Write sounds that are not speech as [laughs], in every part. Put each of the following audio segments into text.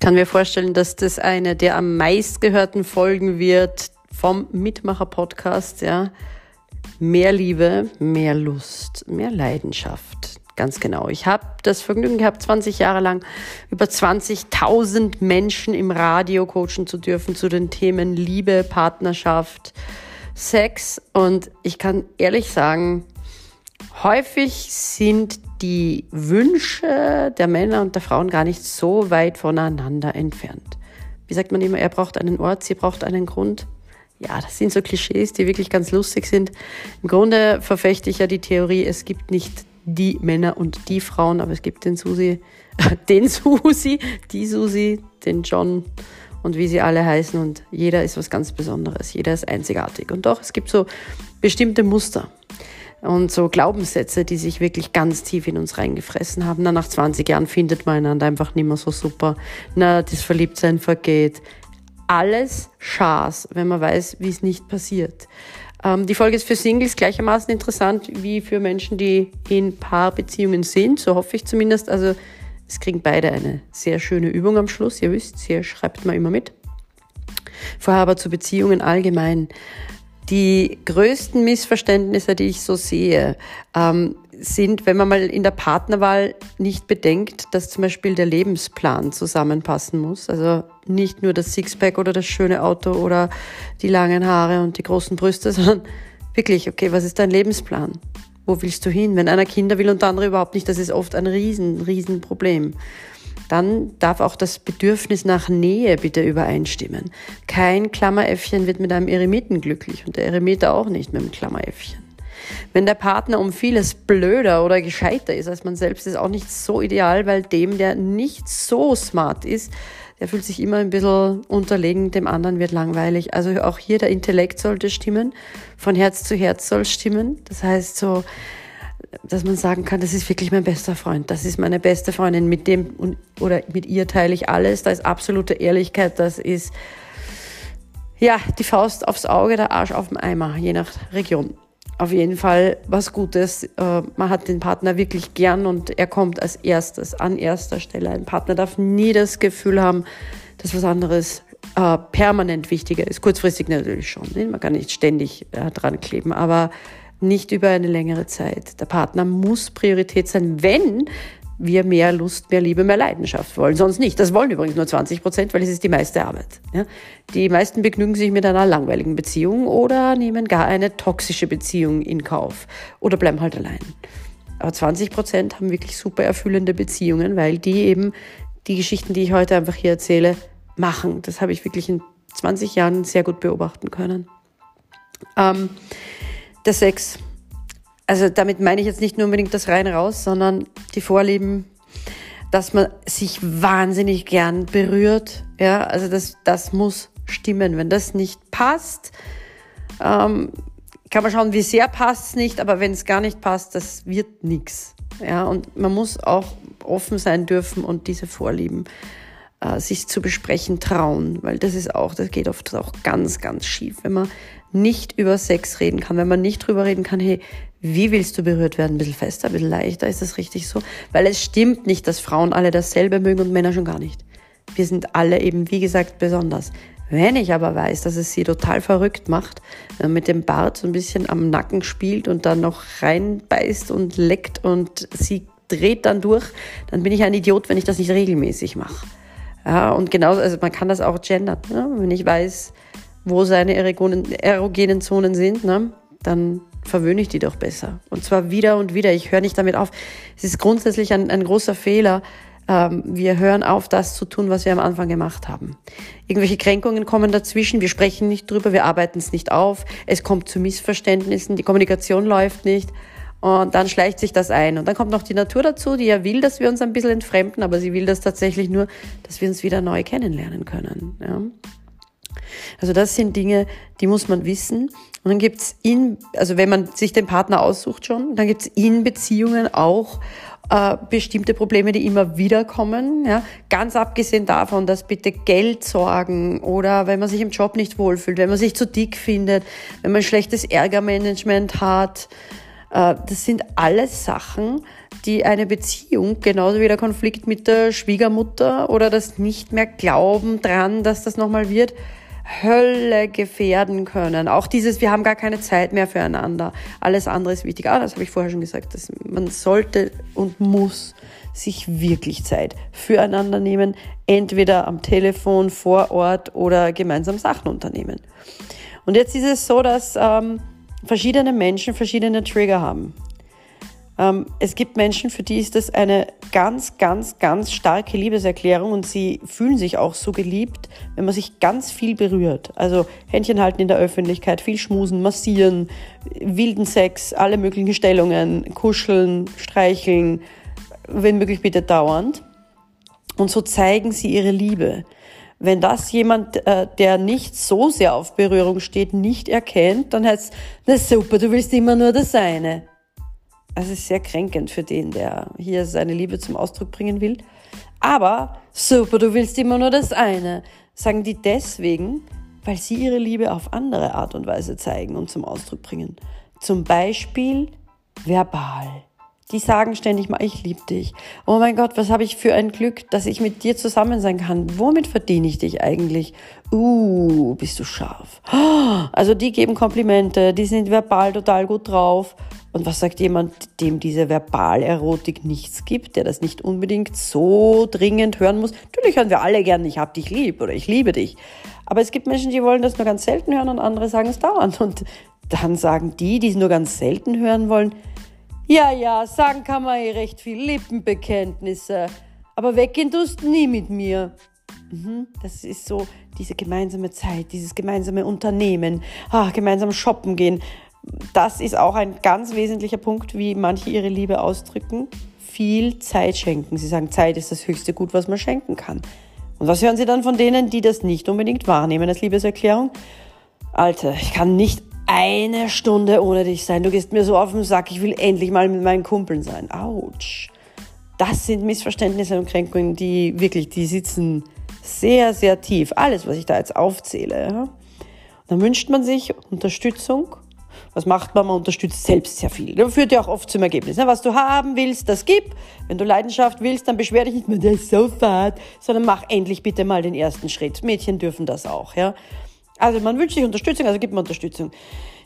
kann mir vorstellen, dass das eine der am meistgehörten Folgen wird vom Mitmacher-Podcast, ja. Mehr Liebe, mehr Lust, mehr Leidenschaft. Ganz genau. Ich habe das Vergnügen gehabt, 20 Jahre lang über 20.000 Menschen im Radio coachen zu dürfen zu den Themen Liebe, Partnerschaft, Sex. Und ich kann ehrlich sagen, häufig sind die Wünsche der Männer und der Frauen gar nicht so weit voneinander entfernt. Wie sagt man immer, er braucht einen Ort, sie braucht einen Grund ja, das sind so Klischees, die wirklich ganz lustig sind. Im Grunde verfechte ich ja die Theorie, es gibt nicht die Männer und die Frauen, aber es gibt den Susi, [laughs] den Susi, die Susi, den John und wie sie alle heißen und jeder ist was ganz Besonderes, jeder ist einzigartig. Und doch, es gibt so bestimmte Muster und so Glaubenssätze, die sich wirklich ganz tief in uns reingefressen haben. Na, nach 20 Jahren findet man einander einfach nicht mehr so super. Na, das Verliebtsein vergeht alles Schaß, wenn man weiß, wie es nicht passiert. Ähm, die Folge ist für Singles gleichermaßen interessant wie für Menschen, die in Paarbeziehungen sind, so hoffe ich zumindest. Also es kriegen beide eine sehr schöne Übung am Schluss. Ihr wisst, hier schreibt man immer mit. Vorher aber zu Beziehungen allgemein. Die größten Missverständnisse, die ich so sehe, ähm, sind, wenn man mal in der Partnerwahl nicht bedenkt, dass zum Beispiel der Lebensplan zusammenpassen muss. Also nicht nur das Sixpack oder das schöne Auto oder die langen Haare und die großen Brüste, [laughs] sondern wirklich, okay, was ist dein Lebensplan? Wo willst du hin? Wenn einer Kinder will und der andere überhaupt nicht, das ist oft ein riesen, riesen Problem. Dann darf auch das Bedürfnis nach Nähe bitte übereinstimmen. Kein Klammeräffchen wird mit einem Eremiten glücklich und der Eremite auch nicht mit einem Klammeräffchen. Wenn der Partner um vieles blöder oder gescheiter ist als man selbst, ist auch nicht so ideal, weil dem, der nicht so smart ist, der fühlt sich immer ein bisschen unterlegen, dem anderen wird langweilig. Also auch hier der Intellekt sollte stimmen, von Herz zu Herz soll stimmen. Das heißt so, dass man sagen kann, das ist wirklich mein bester Freund, das ist meine beste Freundin, mit dem oder mit ihr teile ich alles, da ist absolute Ehrlichkeit, das ist ja die Faust aufs Auge, der Arsch auf dem Eimer, je nach Region auf jeden Fall was Gutes. Äh, man hat den Partner wirklich gern und er kommt als erstes, an erster Stelle. Ein Partner darf nie das Gefühl haben, dass was anderes äh, permanent wichtiger ist. Kurzfristig natürlich schon. Ne? Man kann nicht ständig äh, dran kleben, aber nicht über eine längere Zeit. Der Partner muss Priorität sein, wenn wir mehr Lust, mehr Liebe, mehr Leidenschaft wollen. Sonst nicht. Das wollen übrigens nur 20 Prozent, weil es ist die meiste Arbeit. Ja? Die meisten begnügen sich mit einer langweiligen Beziehung oder nehmen gar eine toxische Beziehung in Kauf oder bleiben halt allein. Aber 20 Prozent haben wirklich super erfüllende Beziehungen, weil die eben die Geschichten, die ich heute einfach hier erzähle, machen. Das habe ich wirklich in 20 Jahren sehr gut beobachten können. Ähm, der Sex also damit meine ich jetzt nicht nur unbedingt das rein raus, sondern die Vorlieben, dass man sich wahnsinnig gern berührt. Ja, also das, das muss stimmen. Wenn das nicht passt, ähm, kann man schauen, wie sehr passt es nicht, aber wenn es gar nicht passt, das wird nichts. Ja, und man muss auch offen sein dürfen und diese Vorlieben äh, sich zu besprechen trauen, weil das ist auch, das geht oft auch ganz, ganz schief, wenn man nicht über Sex reden kann, wenn man nicht drüber reden kann, hey, wie willst du berührt werden? Ein bisschen fester, ein bisschen leichter, ist das richtig so? Weil es stimmt nicht, dass Frauen alle dasselbe mögen und Männer schon gar nicht. Wir sind alle eben, wie gesagt, besonders. Wenn ich aber weiß, dass es sie total verrückt macht, wenn man mit dem Bart so ein bisschen am Nacken spielt und dann noch reinbeißt und leckt und sie dreht dann durch, dann bin ich ein Idiot, wenn ich das nicht regelmäßig mache. Ja, und genauso, also man kann das auch gendern. Ne? Wenn ich weiß, wo seine erogenen Zonen sind, ne? dann verwöhne ich die doch besser. Und zwar wieder und wieder. Ich höre nicht damit auf. Es ist grundsätzlich ein, ein großer Fehler. Ähm, wir hören auf, das zu tun, was wir am Anfang gemacht haben. Irgendwelche Kränkungen kommen dazwischen. Wir sprechen nicht drüber. Wir arbeiten es nicht auf. Es kommt zu Missverständnissen. Die Kommunikation läuft nicht. Und dann schleicht sich das ein. Und dann kommt noch die Natur dazu, die ja will, dass wir uns ein bisschen entfremden, aber sie will das tatsächlich nur, dass wir uns wieder neu kennenlernen können. Ja. Also das sind Dinge, die muss man wissen. Und dann gibt's in, also wenn man sich den Partner aussucht schon, dann gibt's in Beziehungen auch äh, bestimmte Probleme, die immer wieder kommen. Ja? Ganz abgesehen davon, dass bitte Geldsorgen oder wenn man sich im Job nicht wohlfühlt, wenn man sich zu dick findet, wenn man schlechtes Ärgermanagement hat, Äh, das sind alles Sachen, die eine Beziehung, genauso wie der Konflikt mit der Schwiegermutter oder das nicht mehr Glauben dran, dass das nochmal wird, Hölle gefährden können. Auch dieses, wir haben gar keine Zeit mehr füreinander. Alles andere ist wichtig. Ah, das habe ich vorher schon gesagt. Dass man sollte und muss sich wirklich Zeit füreinander nehmen. Entweder am Telefon, vor Ort oder gemeinsam Sachen unternehmen. Und jetzt ist es so, dass ähm, verschiedene Menschen verschiedene Trigger haben. Ähm, es gibt Menschen, für die ist das eine ganz, ganz, ganz starke Liebeserklärung und sie fühlen sich auch so geliebt, wenn man sich ganz viel berührt. Also Händchen halten in der Öffentlichkeit, viel schmusen, massieren, wilden Sex, alle möglichen Stellungen, kuscheln, streicheln, wenn möglich bitte dauernd. Und so zeigen sie ihre Liebe. Wenn das jemand, äh, der nicht so sehr auf Berührung steht, nicht erkennt, dann heißt es, na super, du willst immer nur das eine. Es ist sehr kränkend für den, der hier seine Liebe zum Ausdruck bringen will. Aber super, du willst immer nur das eine. Sagen die deswegen, weil sie ihre Liebe auf andere Art und Weise zeigen und zum Ausdruck bringen. Zum Beispiel verbal. Die sagen ständig mal, ich liebe dich. Oh mein Gott, was habe ich für ein Glück, dass ich mit dir zusammen sein kann. Womit verdiene ich dich eigentlich? Uh, bist du scharf. [gasps] Also die geben Komplimente, die sind verbal total gut drauf. Und was sagt jemand, dem diese Verbalerotik nichts gibt, der das nicht unbedingt so dringend hören muss? Natürlich hören wir alle gern, ich hab dich lieb oder ich liebe dich. Aber es gibt Menschen, die wollen das nur ganz selten hören und andere sagen es dauernd. Und dann sagen die, die es nur ganz selten hören wollen, ja, ja, sagen kann man eh recht viel Lippenbekenntnisse, aber weggehen tust nie mit mir. Mhm, das ist so diese gemeinsame Zeit, dieses gemeinsame Unternehmen, ah, gemeinsam shoppen gehen. Das ist auch ein ganz wesentlicher Punkt, wie manche ihre Liebe ausdrücken. Viel Zeit schenken. Sie sagen, Zeit ist das höchste Gut, was man schenken kann. Und was hören Sie dann von denen, die das nicht unbedingt wahrnehmen als Liebeserklärung? Alter, ich kann nicht eine Stunde ohne dich sein. Du gehst mir so auf den Sack, ich will endlich mal mit meinen Kumpeln sein. Autsch. Das sind Missverständnisse und Kränkungen, die wirklich, die sitzen sehr, sehr tief. Alles, was ich da jetzt aufzähle. Ja? Dann wünscht man sich Unterstützung. Was macht man? Man unterstützt selbst sehr viel. Das führt ja auch oft zum Ergebnis. Ne? Was du haben willst, das gib. Wenn du Leidenschaft willst, dann beschwer dich nicht mehr, der ist so fad, sondern mach endlich bitte mal den ersten Schritt. Mädchen dürfen das auch. Ja? Also man wünscht sich Unterstützung, also gibt man Unterstützung.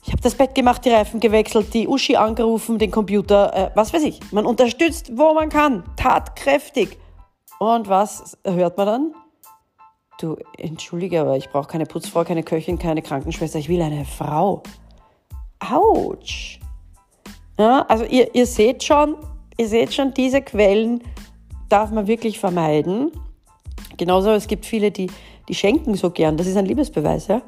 Ich habe das Bett gemacht, die Reifen gewechselt, die Uschi angerufen, den Computer, äh, was weiß ich. Man unterstützt, wo man kann, tatkräftig. Und was hört man dann? Du, entschuldige, aber ich brauche keine Putzfrau, keine Köchin, keine Krankenschwester, ich will eine Frau. Autsch. Ja, also ihr, ihr seht schon, ihr seht schon, diese Quellen darf man wirklich vermeiden. Genauso, es gibt viele, die die schenken so gern. Das ist ein Liebesbeweis, ja?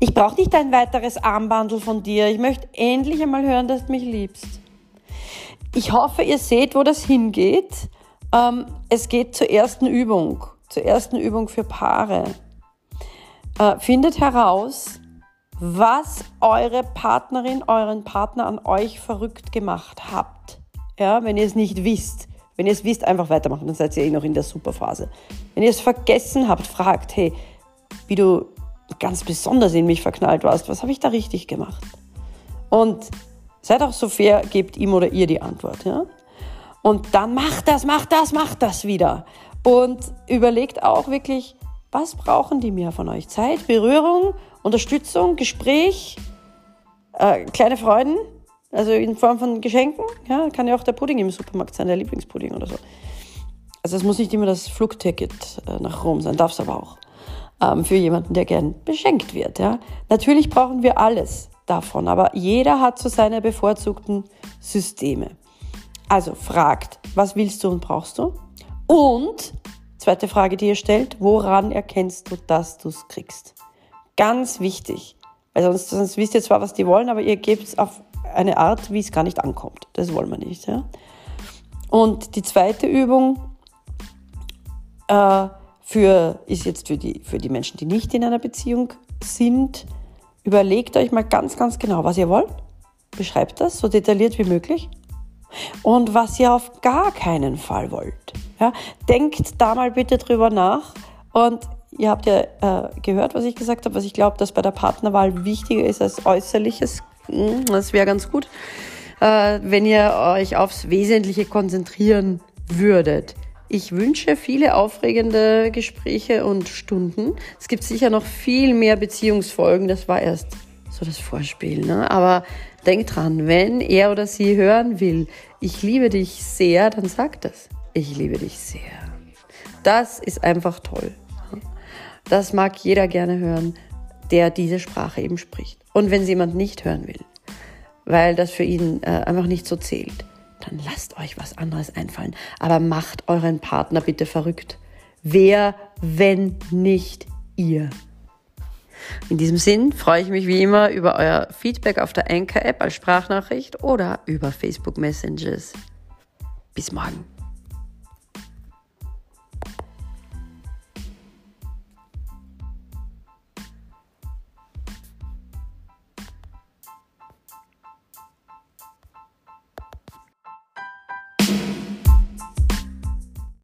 Ich brauche nicht ein weiteres Armbandel von dir. Ich möchte endlich einmal hören, dass du mich liebst. Ich hoffe, ihr seht, wo das hingeht. Ähm, es geht zur ersten Übung. Zur ersten Übung für Paare. Äh, findet heraus, was eure Partnerin, euren Partner an euch verrückt gemacht habt. Ja, wenn ihr es nicht wisst. Wenn ihr es wisst, einfach weitermachen, dann seid ihr eh noch in der Superphase. Wenn ihr es vergessen habt, fragt, hey, wie du ganz besonders in mich verknallt warst, was habe ich da richtig gemacht? Und seid auch so fair, gebt ihm oder ihr die Antwort. Ja? Und dann macht das, macht das, macht das wieder. Und überlegt auch wirklich, was brauchen die mir von euch? Zeit, Berührung, Unterstützung, Gespräch, äh, kleine Freuden, also in Form von Geschenken. Ja, kann ja auch der Pudding im Supermarkt sein, der Lieblingspudding oder so. Also es muss nicht immer das Flugticket äh, nach Rom sein, darf es aber auch. Ähm, für jemanden, der gern beschenkt wird. Ja. Natürlich brauchen wir alles davon, aber jeder hat so seine bevorzugten Systeme. Also fragt, was willst du und brauchst du? Und, zweite Frage, die ihr stellt, woran erkennst du, dass du es kriegst? Ganz wichtig. Weil sonst, sonst wisst ihr zwar, was die wollen, aber ihr gebt es auf eine Art, wie es gar nicht ankommt. Das wollen wir nicht. Ja? Und die zweite Übung äh, für, ist jetzt für die, für die Menschen, die nicht in einer Beziehung sind. Überlegt euch mal ganz, ganz genau, was ihr wollt. Beschreibt das so detailliert wie möglich. Und was ihr auf gar keinen Fall wollt. Ja? Denkt da mal bitte drüber nach. Und ihr habt ja äh, gehört, was ich gesagt habe, was ich glaube, dass bei der Partnerwahl wichtiger ist als äußerliches hm, das wäre ganz gut. äh, wenn ihr euch aufs Wesentliche konzentrieren würdet. Ich wünsche viele aufregende Gespräche und Stunden. Es gibt sicher noch viel mehr Beziehungsfolgen. Das war erst so das Vorspiel. Ne? Aber denkt dran, wenn er oder sie hören will, ich liebe dich sehr, dann sagt das. Ich liebe dich sehr. Das ist einfach toll. Das mag jeder gerne hören, der diese Sprache eben spricht. Und wenn es jemand nicht hören will, weil das für ihn äh, einfach nicht so zählt, dann lasst euch was anderes einfallen. Aber macht euren Partner bitte verrückt. Wer, wenn nicht ihr? In diesem Sinn freue ich mich wie immer über euer Feedback auf der Anchor-App als Sprachnachricht oder über Facebook Messages. Bis morgen.